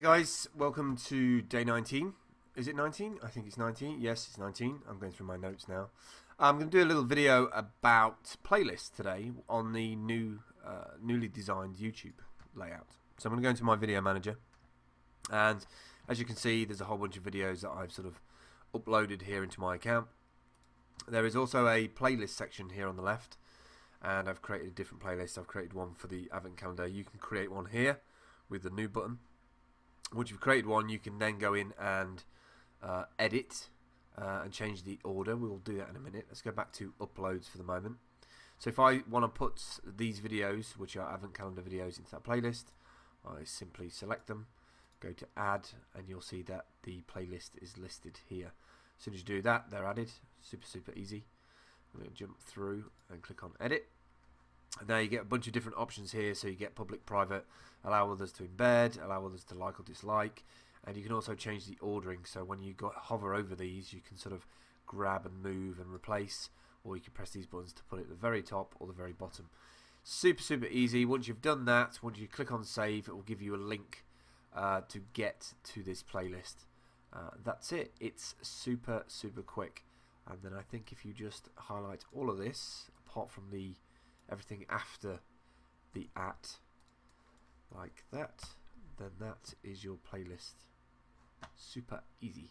guys, welcome to day 19. Is it 19? I think it's 19. Yes, it's 19. I'm going through my notes now. I'm going to do a little video about playlists today on the new, uh, newly designed YouTube layout. So I'm going to go into my video manager, and as you can see, there's a whole bunch of videos that I've sort of uploaded here into my account. There is also a playlist section here on the left, and I've created a different playlist. I've created one for the Advent calendar. You can create one here with the new button. Once you've created one, you can then go in and uh, edit uh, and change the order. We'll do that in a minute. Let's go back to uploads for the moment. So if I want to put these videos, which are Advent calendar videos, into that playlist, I simply select them, go to add, and you'll see that the playlist is listed here. As soon as you do that, they're added. Super, super easy. I'm going to jump through and click on edit. Now you get a bunch of different options here. So you get public, private, allow others to embed, allow others to like or dislike. And you can also change the ordering. So when you hover over these, you can sort of grab and move and replace. Or you can press these buttons to put it at the very top or the very bottom. Super, super easy. Once you've done that, once you click on save, it will give you a link uh, to get to this playlist. Uh, that's it. It's super, super quick. And then I think if you just highlight all of this, apart from the everything after the at, like that, then that is your playlist. Super easy.